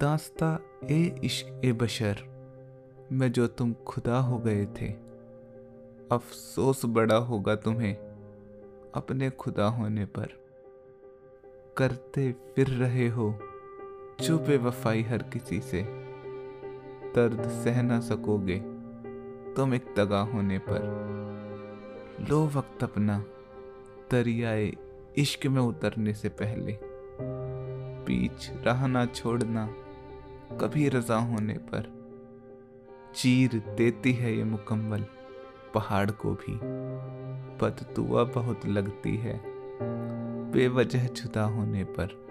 दास्ता ए इश्क ए बशर, में जो तुम खुदा हो गए थे। अफसोस बड़ा होगा तुम्हें अपने खुदा होने पर। करते फिर रहे हो, जो बेवफाई हर किसी से। दर्द सह ना सकोगे तुम एक तगा होने पर। लो वक्त अपना, दरियाए इश्क में उतरने से पहले। बीच राह ना छोड़ना कभी रजा होने पर चीर देती है ये मुकम्मल पहाड़ को भी। बदतुआ बहुत लगती है, बेवजह जुदा होने पर।